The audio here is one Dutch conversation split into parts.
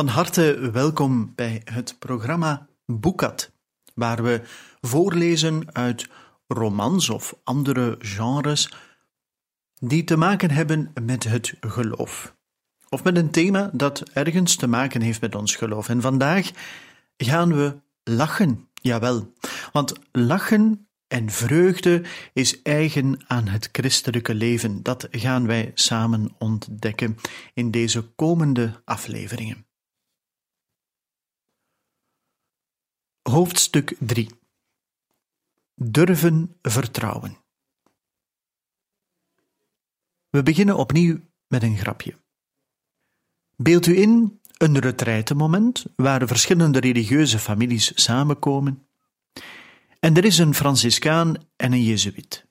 Van harte welkom bij het programma Boekat, waar we voorlezen uit romans of andere genres die te maken hebben met het geloof. Of met een thema dat ergens te maken heeft met ons geloof. En vandaag gaan we lachen, jawel. Want lachen en vreugde is eigen aan het christelijke leven. Dat gaan wij samen ontdekken in deze komende afleveringen. Hoofdstuk 3 Durven vertrouwen. We beginnen opnieuw met een grapje. Beeld u in een retraitemoment waar verschillende religieuze families samenkomen. En er is een Franciscaan en een Jezuïet.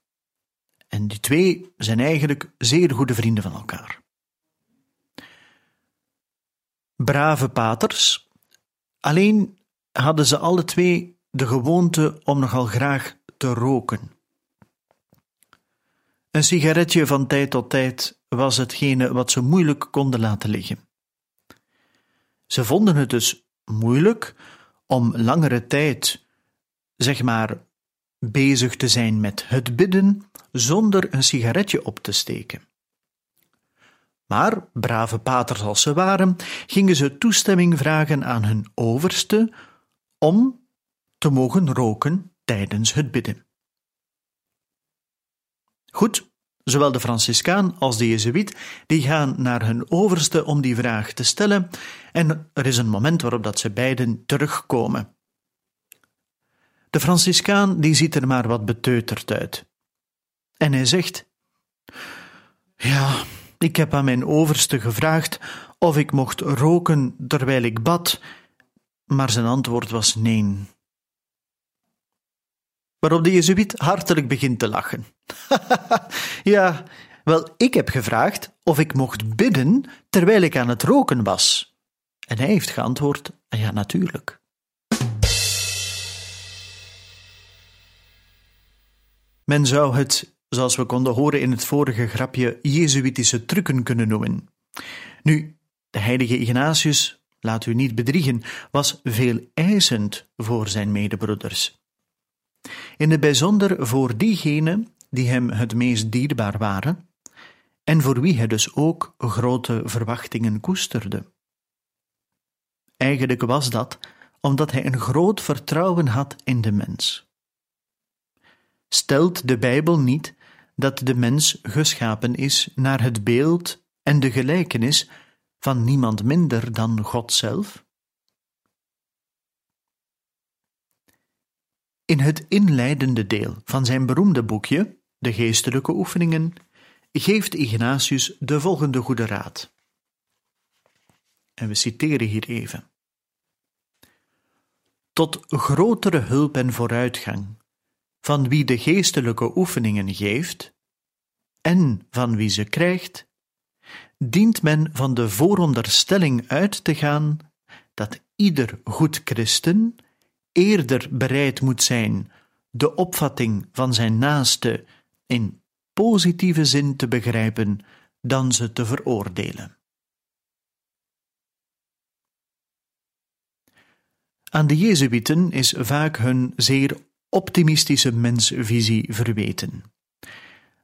En die twee zijn eigenlijk zeer goede vrienden van elkaar. Brave paters, alleen hadden ze alle twee de gewoonte om nogal graag te roken. Een sigaretje van tijd tot tijd was hetgene wat ze moeilijk konden laten liggen. Ze vonden het dus moeilijk om langere tijd, zeg maar, bezig te zijn met het bidden zonder een sigaretje op te steken. Maar, brave paters als ze waren, gingen ze toestemming vragen aan hun overste om te mogen roken tijdens het bidden. Goed, zowel de Franciscaan als de Jezuïet die gaan naar hun overste om die vraag te stellen en er is een moment waarop dat ze beiden terugkomen. De Franciscaan die ziet er maar wat beteuterd uit. En hij zegt: Ja, ik heb aan mijn overste gevraagd of ik mocht roken terwijl ik bad, maar zijn antwoord was nee. Waarop de Jezuïet hartelijk begint te lachen. ja, wel, ik heb gevraagd of ik mocht bidden terwijl ik aan het roken was. En hij heeft geantwoord: ja, natuurlijk. Men zou het, zoals we konden horen in het vorige grapje, Jezuïtische trucken kunnen noemen. Nu, de heilige Ignatius, laat u niet bedriegen, was veel eisend voor zijn medebroeders. In het bijzonder voor diegenen die hem het meest dierbaar waren en voor wie hij dus ook grote verwachtingen koesterde. Eigenlijk was dat omdat hij een groot vertrouwen had in de mens. Stelt de Bijbel niet dat de mens geschapen is naar het beeld en de gelijkenis van niemand minder dan God zelf? In het inleidende deel van zijn beroemde boekje, De Geestelijke Oefeningen, geeft Ignatius de volgende goede raad. En we citeren hier even. Tot grotere hulp en vooruitgang van wie de geestelijke oefeningen geeft en van wie ze krijgt, dient men van de vooronderstelling uit te gaan dat ieder goed christen eerder bereid moet zijn de opvatting van zijn naaste in positieve zin te begrijpen dan ze te veroordelen. Aan de Jezuïeten is vaak hun zeer optimistische mensvisie verweten.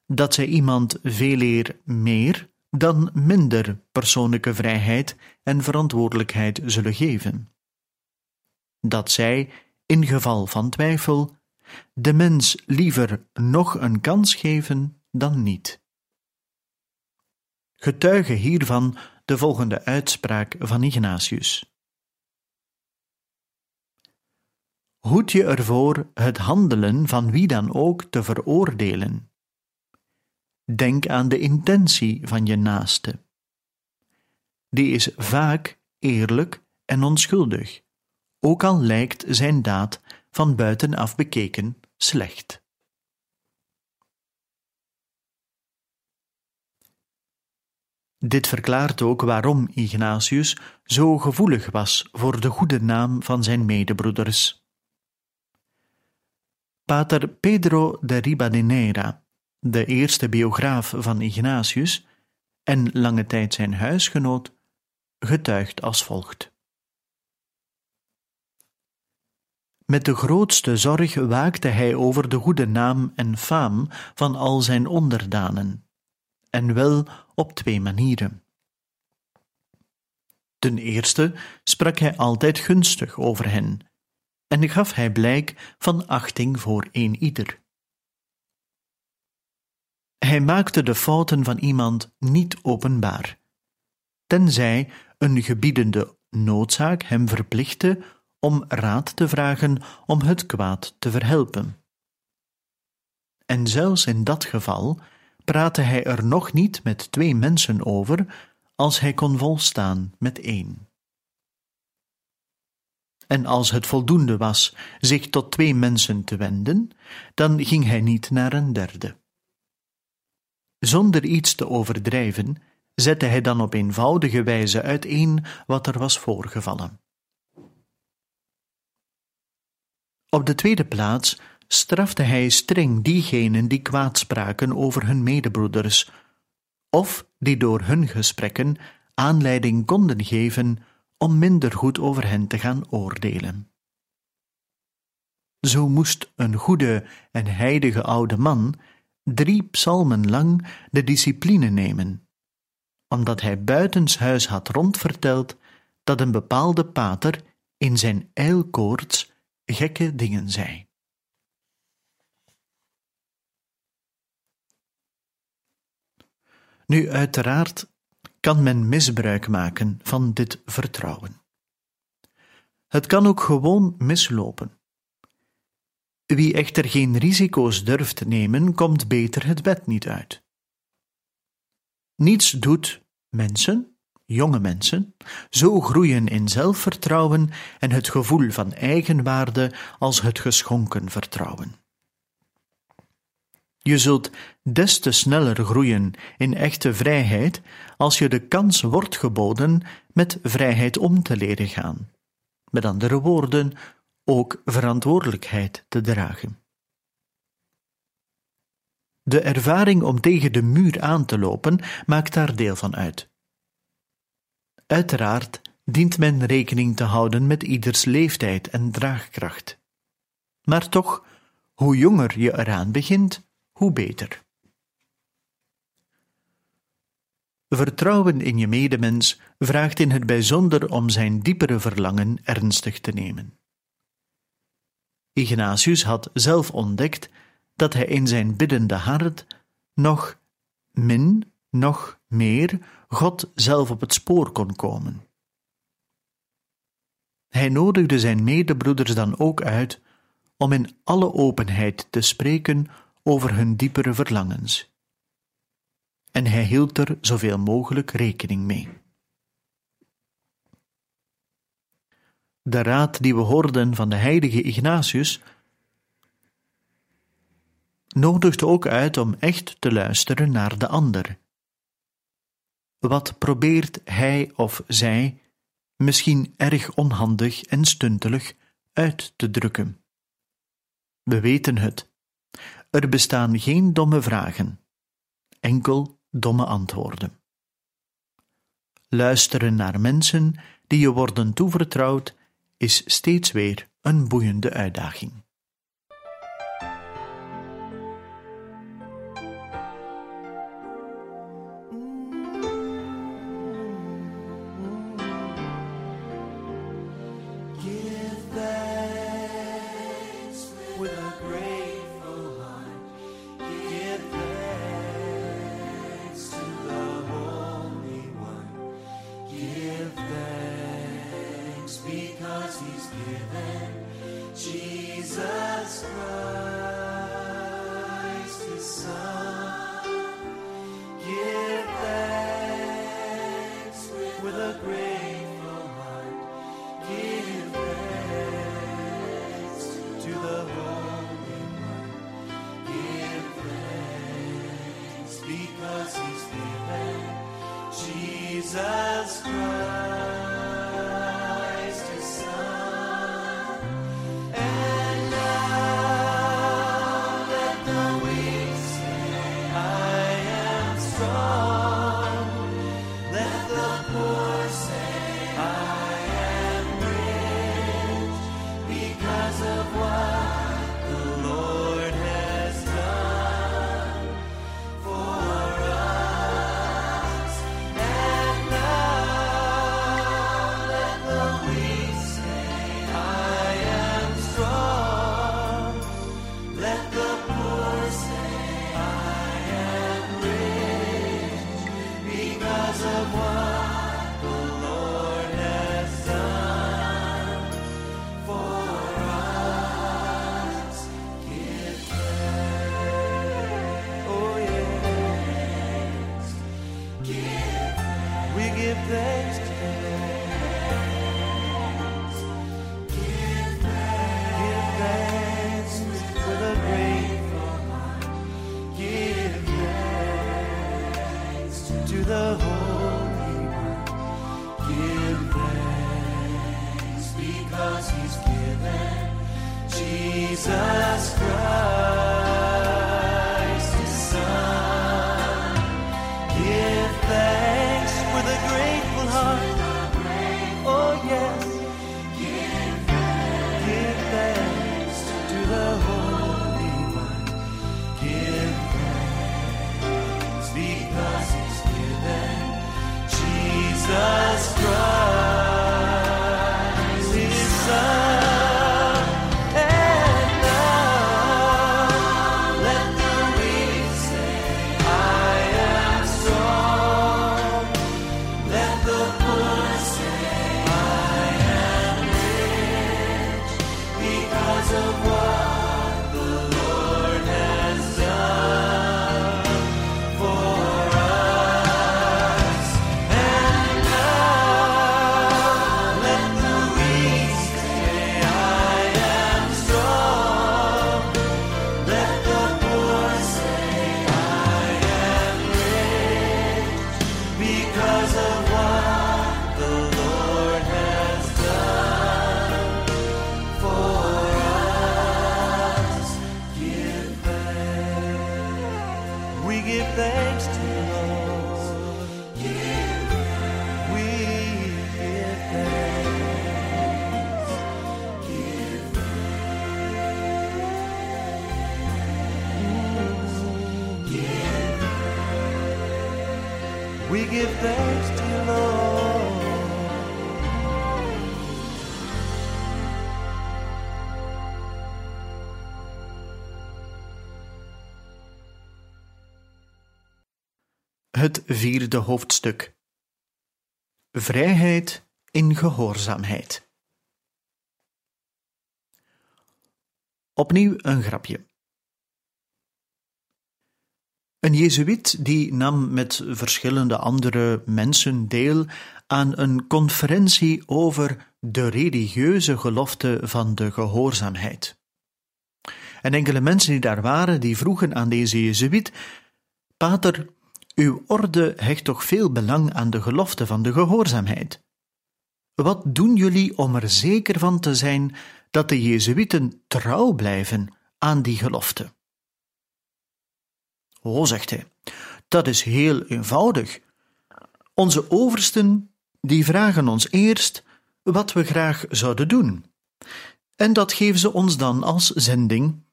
Dat zij iemand veel eer meer dan minder persoonlijke vrijheid en verantwoordelijkheid zullen geven. Dat zij, in geval van twijfel, de mens liever nog een kans geven dan niet. Getuige hiervan de volgende uitspraak van Ignatius. Hoed je ervoor het handelen van wie dan ook te veroordelen. Denk aan de intentie van je naaste. Die is vaak eerlijk en onschuldig, ook al lijkt zijn daad van buitenaf bekeken slecht. Dit verklaart ook waarom Ignatius zo gevoelig was voor de goede naam van zijn medebroeders. Pater Pedro de Ribadeneira, de eerste biograaf van Ignatius en lange tijd zijn huisgenoot, getuigt als volgt. Met de grootste zorg waakte hij over de goede naam en faam van al zijn onderdanen, en wel op twee manieren. Ten eerste sprak hij altijd gunstig over hen en gaf hij blijk van achting voor een ieder. Hij maakte de fouten van iemand niet openbaar, tenzij een gebiedende noodzaak hem verplichtte om raad te vragen om het kwaad te verhelpen. En zelfs in dat geval praatte hij er nog niet met twee mensen over, als hij kon volstaan met één. En als het voldoende was zich tot twee mensen te wenden, dan ging hij niet naar een derde. Zonder iets te overdrijven, zette hij dan op eenvoudige wijze uiteen wat er was voorgevallen. Op de tweede plaats strafte hij streng diegenen die kwaad spraken over hun medebroeders, of die door hun gesprekken aanleiding konden geven om minder goed over hen te gaan oordelen. Zo moest een goede en heilige oude man drie psalmen lang de discipline nemen, omdat hij buitenshuis had rondverteld dat een bepaalde pater in zijn eilkoorts gekke dingen zei. Nu, uiteraard kan men misbruik maken van dit vertrouwen. Het kan ook gewoon mislopen. Wie echter geen risico's durft nemen, komt beter het bed niet uit. Niets doet mensen, jonge mensen, zo groeien in zelfvertrouwen en het gevoel van eigenwaarde als het geschonken vertrouwen. Je zult des te sneller groeien in echte vrijheid als je de kans wordt geboden met vrijheid om te leren gaan. Met andere woorden, ook verantwoordelijkheid te dragen. De ervaring om tegen de muur aan te lopen maakt daar deel van uit. Uiteraard dient men rekening te houden met ieders leeftijd en draagkracht. Maar toch, hoe jonger je eraan begint, hoe beter. Vertrouwen in je medemens vraagt in het bijzonder om zijn diepere verlangen ernstig te nemen. Ignatius had zelf ontdekt dat hij in zijn biddende hart nog min, nog meer God zelf op het spoor kon komen. Hij nodigde zijn medebroeders dan ook uit om in alle openheid te spreken over hun diepere verlangens. En hij hield er zoveel mogelijk rekening mee. De raad die we hoorden van de heilige Ignatius nodigt ook uit om echt te luisteren naar de ander. Wat probeert hij of zij misschien erg onhandig en stuntelig uit te drukken? We weten het. Er bestaan geen domme vragen, enkel domme antwoorden. Luisteren naar mensen die je worden toevertrouwd is steeds weer een boeiende uitdaging. Het vierde hoofdstuk. Vrijheid in gehoorzaamheid. Opnieuw een grapje. Een Jezuïet die nam met verschillende andere mensen deel aan een conferentie over de religieuze gelofte van de gehoorzaamheid. En enkele mensen die daar waren, die vroegen aan deze Jezuïet: Pater, uw orde hecht toch veel belang aan de gelofte van de gehoorzaamheid. Wat doen jullie om er zeker van te zijn dat de Jezuïeten trouw blijven aan die gelofte? O, zegt hij, dat is heel eenvoudig. Onze oversten die vragen ons eerst wat we graag zouden doen. En dat geven ze ons dan als zending.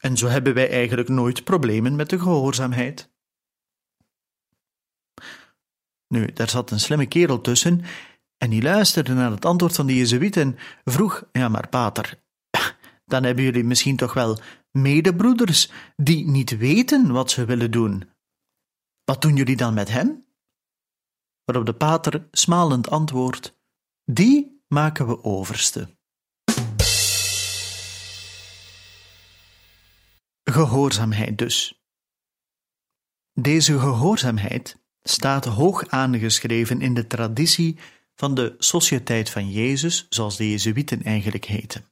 En zo hebben wij eigenlijk nooit problemen met de gehoorzaamheid. Nu, daar zat een slimme kerel tussen en die luisterde naar het antwoord van de Jezuïet en vroeg: Ja, maar pater, dan hebben jullie misschien toch wel medebroeders die niet weten wat ze willen doen. Wat doen jullie dan met hen? Waarop de pater smalend antwoordt: Die maken we overste. Gehoorzaamheid dus. Deze gehoorzaamheid staat hoog aangeschreven in de traditie van de Sociëteit van Jezus, zoals de Jezuïeten eigenlijk heten.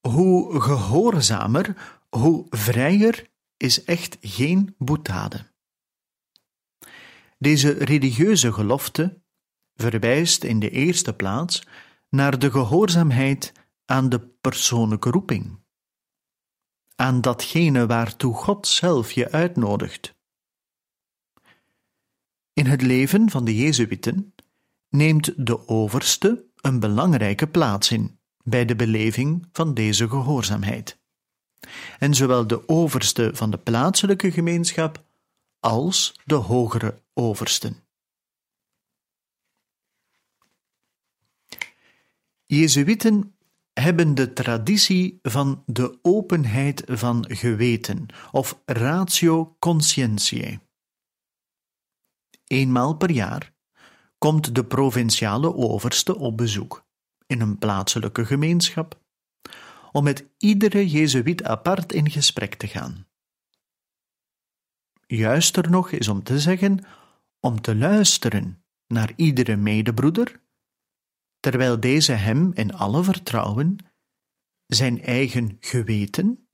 Hoe gehoorzamer, hoe vrijer is echt geen boetade. Deze religieuze gelofte verwijst in de eerste plaats naar de gehoorzaamheid aan de persoonlijke roeping, aan datgene waartoe God zelf je uitnodigt. In het leven van de Jezuïeten neemt de overste een belangrijke plaats in bij de beleving van deze gehoorzaamheid. En zowel de overste van de plaatselijke gemeenschap als de hogere oversten. Jezuïeten hebben de traditie van de openheid van geweten of ratio conscientiae. Eenmaal per jaar komt de provinciale overste op bezoek in een plaatselijke gemeenschap om met iedere Jezuïet apart in gesprek te gaan. Juister nog is om te zeggen om te luisteren naar iedere medebroeder, terwijl deze hem in alle vertrouwen zijn eigen geweten,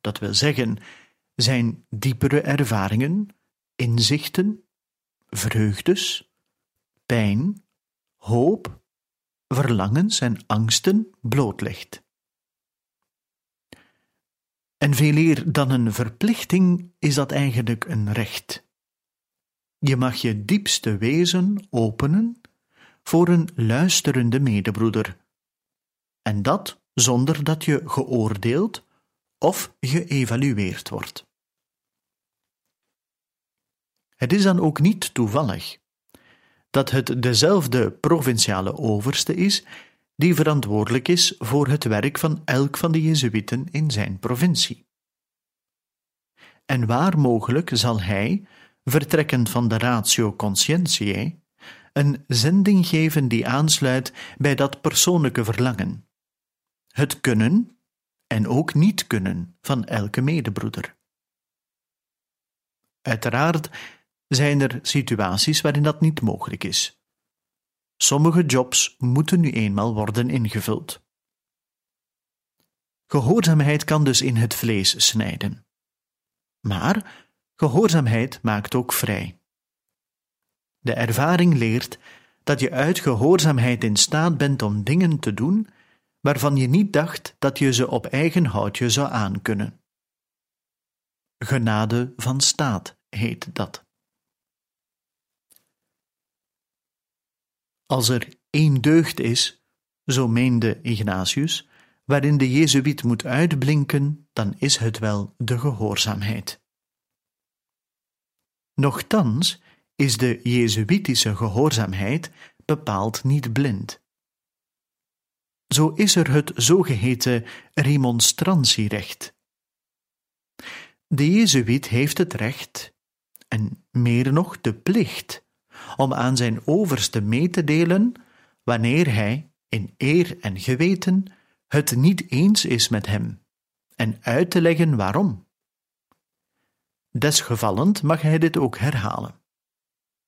dat wil zeggen zijn diepere ervaringen, inzichten, vreugdes, pijn, hoop, verlangens en angsten blootlegt. En veel eer dan een verplichting is dat eigenlijk een recht. Je mag je diepste wezen openen voor een luisterende medebroeder. En dat zonder dat je geoordeeld of geëvalueerd wordt. Het is dan ook niet toevallig dat het dezelfde provinciale overste is die verantwoordelijk is voor het werk van elk van de Jezuïeten in zijn provincie. En waar mogelijk zal hij, vertrekkend van de ratio conscientiae, een zending geven die aansluit bij dat persoonlijke verlangen, het kunnen en ook niet kunnen van elke medebroeder. Uiteraard zijn er situaties waarin dat niet mogelijk is. Sommige jobs moeten nu eenmaal worden ingevuld. Gehoorzaamheid kan dus in het vlees snijden. Maar gehoorzaamheid maakt ook vrij. De ervaring leert dat je uit gehoorzaamheid in staat bent om dingen te doen waarvan je niet dacht dat je ze op eigen houtje zou aankunnen. Genade van staat heet dat. Als er één deugd is, zo meende Ignatius, waarin de Jezuïet moet uitblinken, dan is het wel de gehoorzaamheid. Nochtans is de Jezuïtische gehoorzaamheid bepaald niet blind. Zo is er het zogeheten remonstrantierecht. De Jezuïet heeft het recht, en meer nog de plicht, om aan zijn overste mee te delen wanneer hij, in eer en geweten, het niet eens is met hem, en uit te leggen waarom. Desgevallend mag hij dit ook herhalen.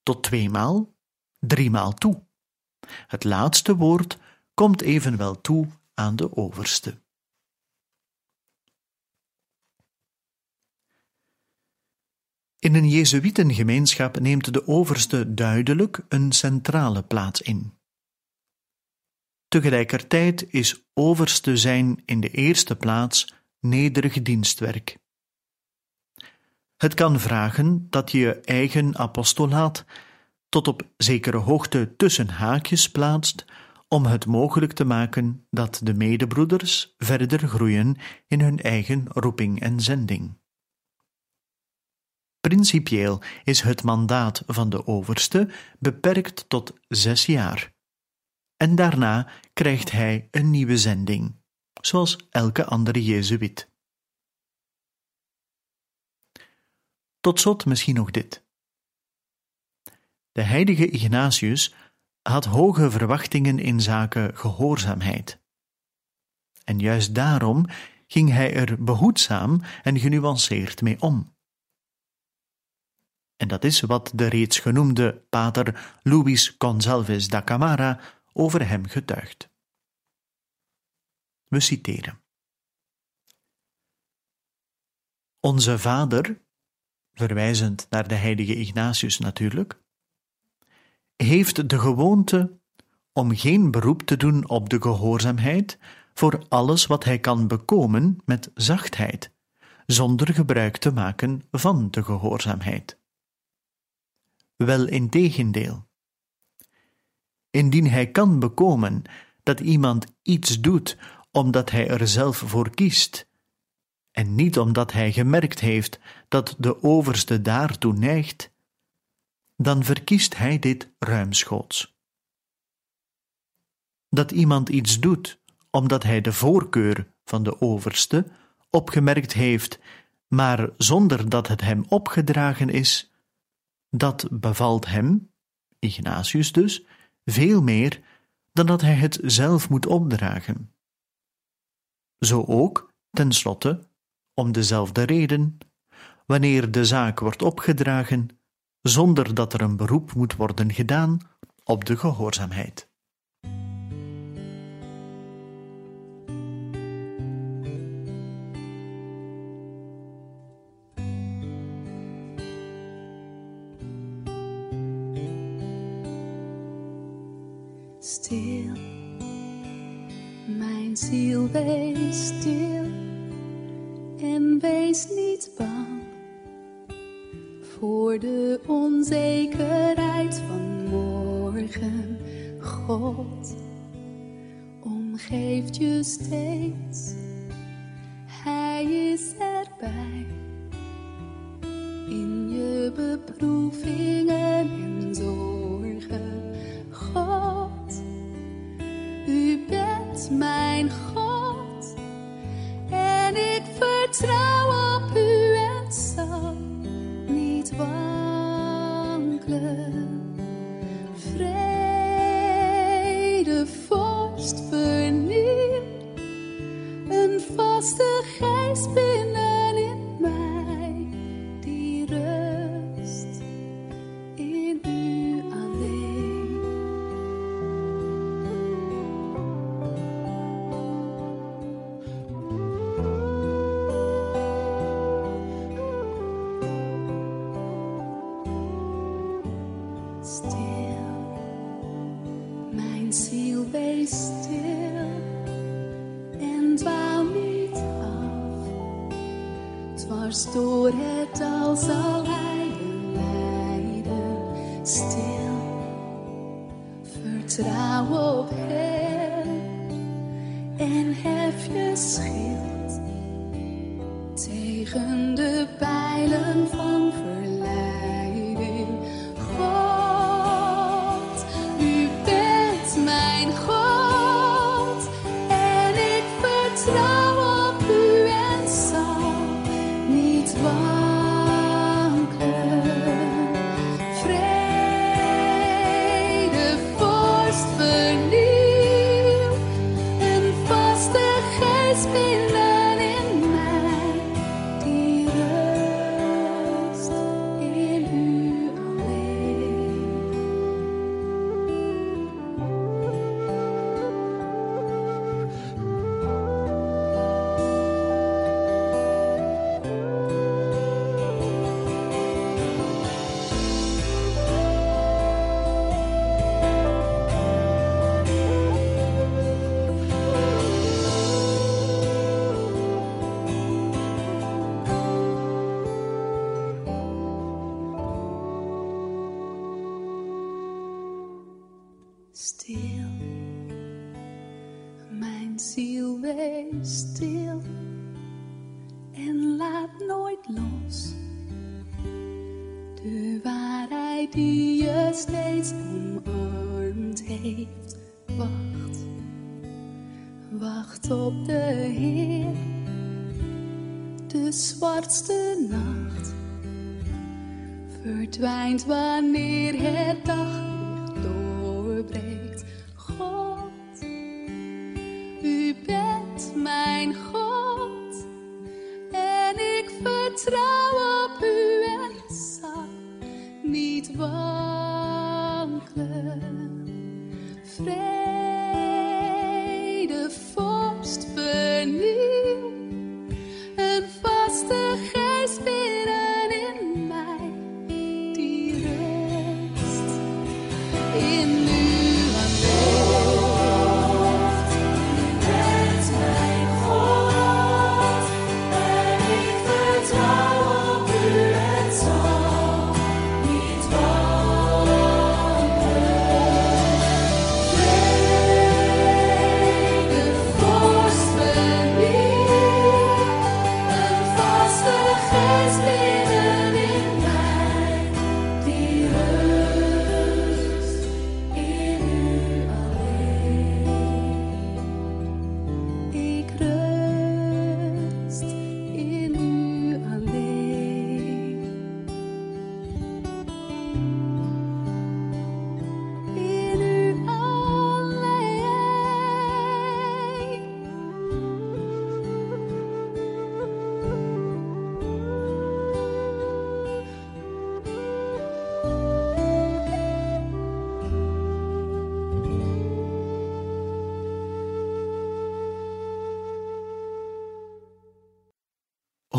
Tot tweemaal, driemaal toe. Het laatste woord komt evenwel toe aan de overste. In een Jezuïtengemeenschap neemt de overste duidelijk een centrale plaats in. Tegelijkertijd is overste zijn in de eerste plaats nederig dienstwerk. Het kan vragen dat je je eigen apostolaat tot op zekere hoogte tussen haakjes plaatst om het mogelijk te maken dat de medebroeders verder groeien in hun eigen roeping en zending. Principieel is het mandaat van de overste beperkt tot zes jaar. En daarna krijgt hij een nieuwe zending, zoals elke andere Jezuïet. Tot slot misschien nog dit. De heilige Ignatius had hoge verwachtingen in zaken gehoorzaamheid. En juist daarom ging hij er behoedzaam en genuanceerd mee om. En dat is wat de reeds genoemde pater Luis González da Camara over hem getuigt. We citeren. Onze vader, verwijzend naar de heilige Ignatius natuurlijk, heeft de gewoonte om geen beroep te doen op de gehoorzaamheid voor alles wat hij kan bekomen met zachtheid, zonder gebruik te maken van de gehoorzaamheid. Wel in tegendeel. Indien hij kan bekomen dat iemand iets doet omdat hij er zelf voor kiest, en niet omdat hij gemerkt heeft dat de overste daartoe neigt, dan verkiest hij dit ruimschoots. Dat iemand iets doet omdat hij de voorkeur van de overste opgemerkt heeft, maar zonder dat het hem opgedragen is, dat bevalt hem, Ignatius dus, veel meer dan dat hij het zelf moet opdragen. Zo ook, tenslotte, om dezelfde reden, wanneer de zaak wordt opgedragen, zonder dat er een beroep moet worden gedaan op de gehoorzaamheid. Ziel, wees stil en wees niet bang voor de onzekerheid van morgen. God omgeeft je steeds, Hij is erbij in je beproevingen. still vertrouw op Hem en heb je schil. stil. Mijn ziel, wees stil en laat nooit los. De waarheid die je steeds omarmd heeft, wacht. Wacht op de Heer, de zwartste nacht verdwijnt wanneer het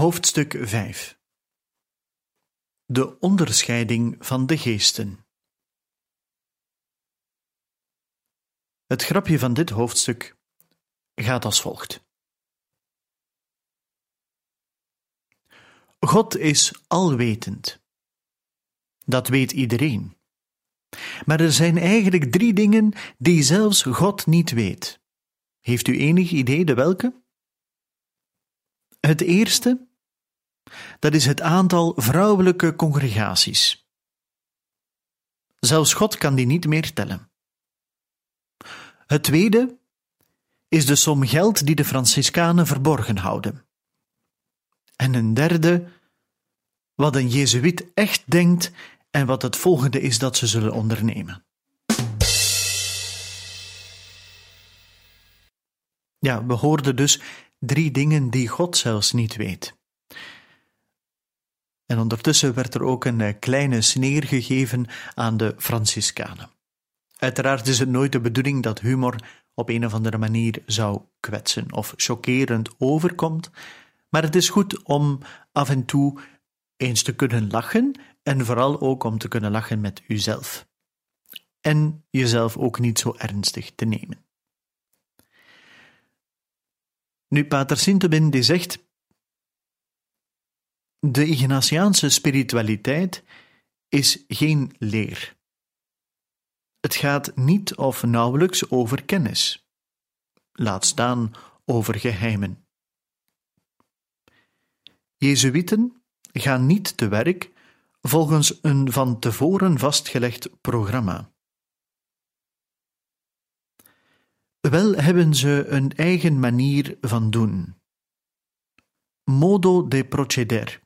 Hoofdstuk 5 De onderscheiding van de geesten. Het grapje van dit hoofdstuk gaat als volgt. God is alwetend. Dat weet iedereen. Maar er zijn eigenlijk drie dingen die zelfs God niet weet. Heeft u enig idee de welke? Het eerste, dat is het aantal vrouwelijke congregaties. Zelfs God kan die niet meer tellen. Het tweede is de som geld die de Franciscanen verborgen houden. En een derde, wat een Jezuïet echt denkt en wat het volgende is dat ze zullen ondernemen. Ja, we hoorden dus drie dingen die God zelfs niet weet. En ondertussen werd er ook een eh, kleine sneer gegeven aan de Franciscanen. Uiteraard is het nooit de bedoeling dat humor op een of andere manier zou kwetsen of chockerend overkomt, maar het is goed om af en toe eens te kunnen lachen en vooral ook om te kunnen lachen met uzelf. En jezelf ook niet zo ernstig te nemen. Nu, Pater Sintebin die zegt, de Ignatiaanse spiritualiteit is geen leer. Het gaat niet of nauwelijks over kennis, laat staan over geheimen. Jezuïeten gaan niet te werk volgens een van tevoren vastgelegd programma. Wel hebben ze een eigen manier van doen. Modo de proceder,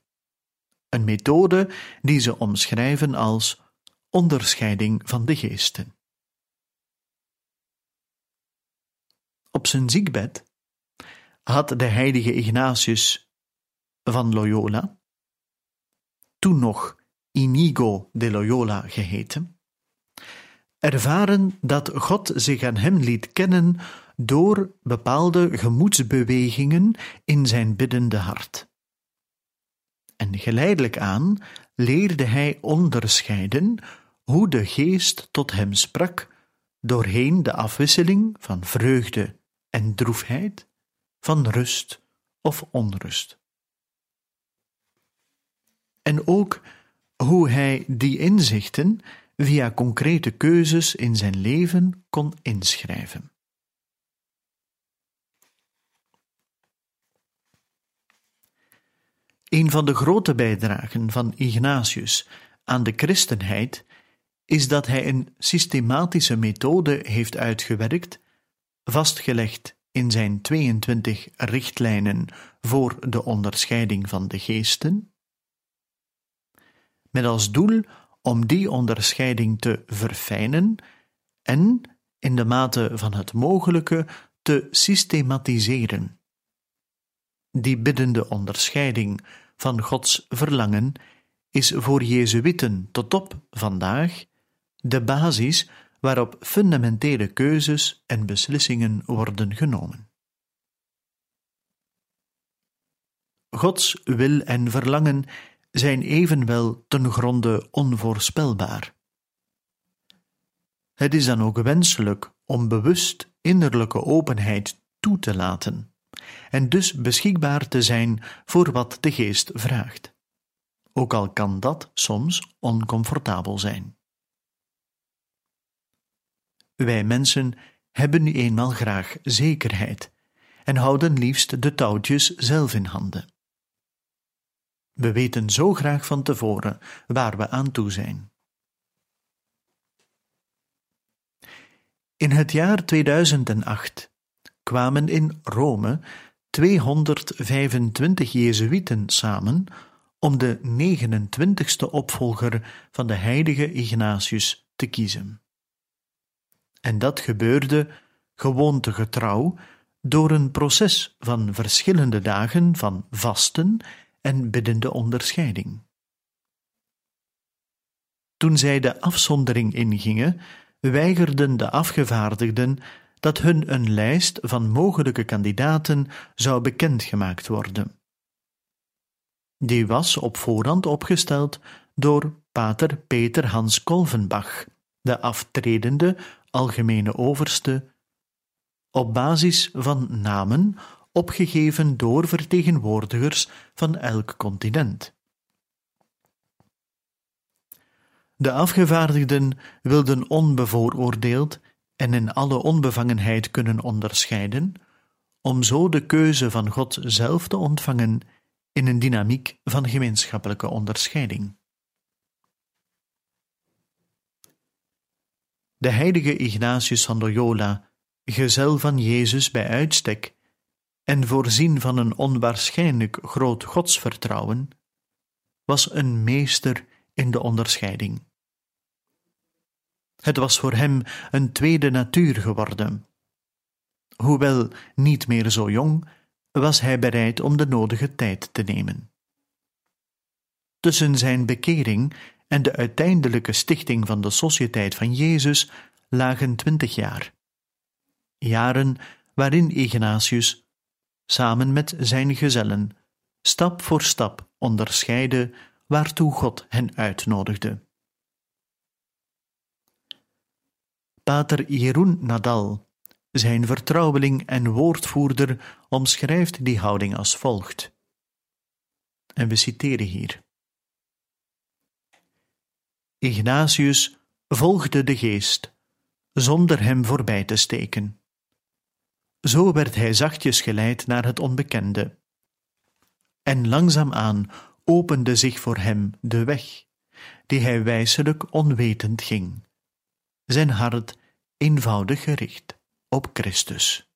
een methode die ze omschrijven als onderscheiding van de geesten. Op zijn ziekbed had de heilige Ignatius van Loyola, toen nog Inigo de Loyola geheten, ervaren dat God zich aan hem liet kennen door bepaalde gemoedsbewegingen in zijn biddende hart. En geleidelijk aan leerde hij onderscheiden hoe de geest tot hem sprak doorheen de afwisseling van vreugde en droefheid, van rust of onrust. En ook hoe hij die inzichten via concrete keuzes in zijn leven kon inschrijven. Een van de grote bijdragen van Ignatius aan de christenheid is dat hij een systematische methode heeft uitgewerkt, vastgelegd in zijn 22 richtlijnen voor de onderscheiding van de geesten, met als doel om die onderscheiding te verfijnen en, in de mate van het mogelijke, te systematiseren. Die biddende onderscheiding van Gods verlangen is voor Jezuïten tot op vandaag de basis waarop fundamentele keuzes en beslissingen worden genomen. Gods wil en verlangen zijn evenwel ten gronde onvoorspelbaar. Het is dan ook wenselijk om bewust innerlijke openheid toe te laten en dus beschikbaar te zijn voor wat de geest vraagt, ook al kan dat soms oncomfortabel zijn. Wij mensen hebben nu eenmaal graag zekerheid en houden liefst de touwtjes zelf in handen. We weten zo graag van tevoren waar we aan toe zijn. In het jaar 2008 kwamen in Rome 225 Jezuïeten samen om de 29ste opvolger van de heilige Ignatius te kiezen. En dat gebeurde gewoontegetrouw door een proces van verschillende dagen van vasten en biddende onderscheiding. Toen zij de afzondering ingingen, weigerden de afgevaardigden dat hun een lijst van mogelijke kandidaten zou bekendgemaakt worden. Die was op voorhand opgesteld door pater Peter Hans Kolvenbach, de aftredende algemene overste, op basis van namen opgegeven door vertegenwoordigers van elk continent. De afgevaardigden wilden onbevooroordeeld en in alle onbevangenheid kunnen onderscheiden, om zo de keuze van God zelf te ontvangen in een dynamiek van gemeenschappelijke onderscheiding. De heilige Ignatius van Loyola, gezel van Jezus bij uitstek en voorzien van een onwaarschijnlijk groot godsvertrouwen, was een meester in de onderscheiding. Het was voor hem een tweede natuur geworden. Hoewel niet meer zo jong, was hij bereid om de nodige tijd te nemen. Tussen zijn bekering en de uiteindelijke stichting van de Sociëteit van Jezus lagen twintig jaar. Jaren waarin Ignatius, samen met zijn gezellen, stap voor stap onderscheidde waartoe God hen uitnodigde. Pater Jeroen Nadal, zijn vertrouweling en woordvoerder, omschrijft die houding als volgt. En we citeren hier. Ignatius volgde de geest, zonder hem voorbij te steken. Zo werd hij zachtjes geleid naar het onbekende. En langzaamaan opende zich voor hem de weg, die hij wijselijk onwetend ging, zijn hart eenvoudig gericht op Christus.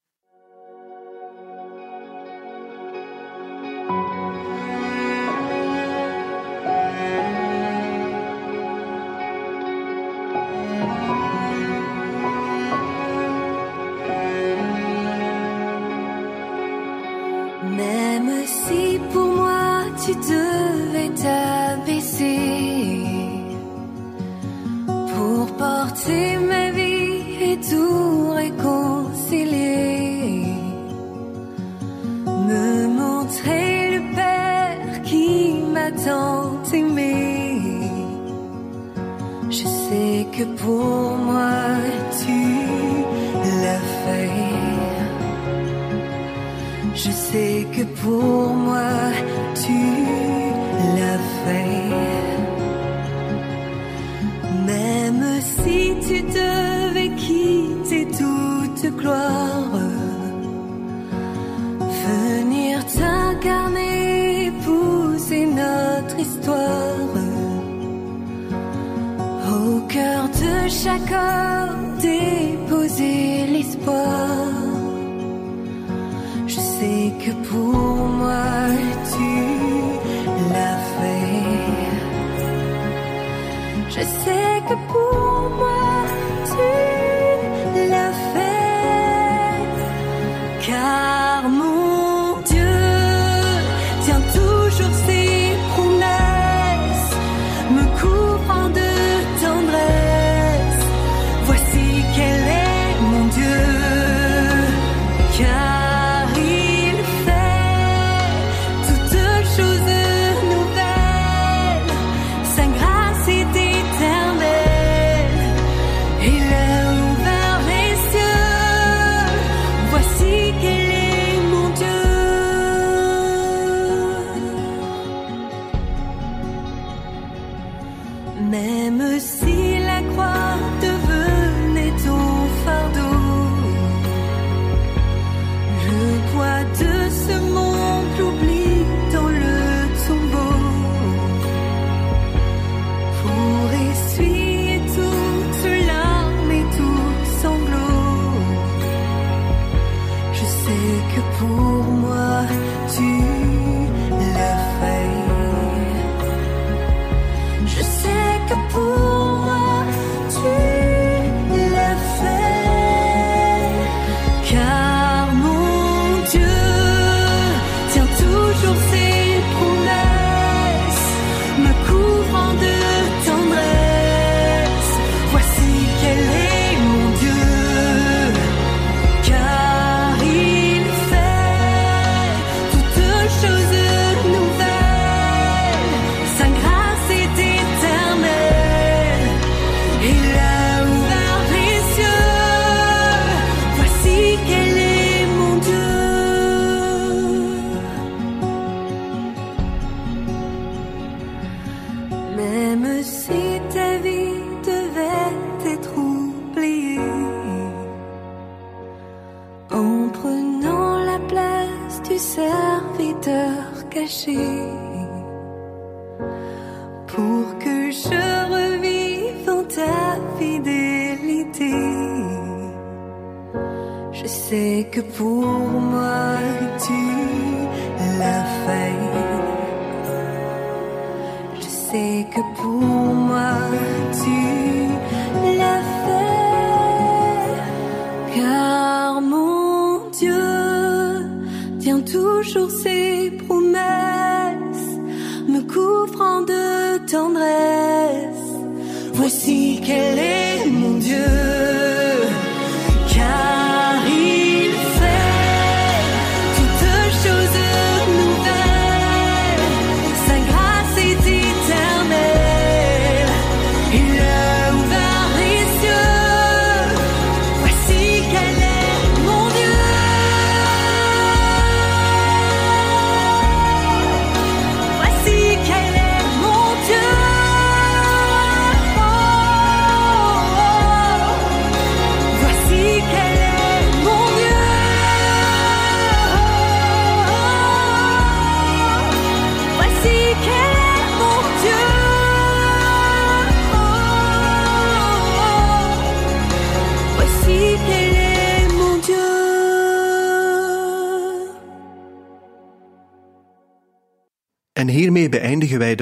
Même si pour moi tu devais t'abaisser ma vie et tout réconcilier, me montrer le Père qui m'a tant aimé. Je sais que pour moi tu l'as fait. Je sais que pour moi tu de chaque homme, déposer l'espoir. Je sais que pour moi tu l'as fait. Je sais que pour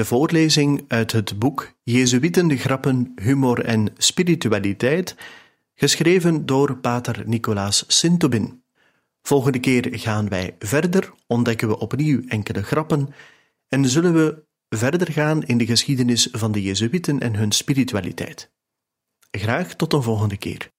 voorlezing uit het boek Jezuïten de grappen, humor en spiritualiteit, geschreven door pater Nicolaas Sintobin. Volgende keer gaan wij verder, ontdekken we opnieuw enkele grappen en zullen we verder gaan in de geschiedenis van de Jezuïten en hun spiritualiteit. Graag tot een volgende keer.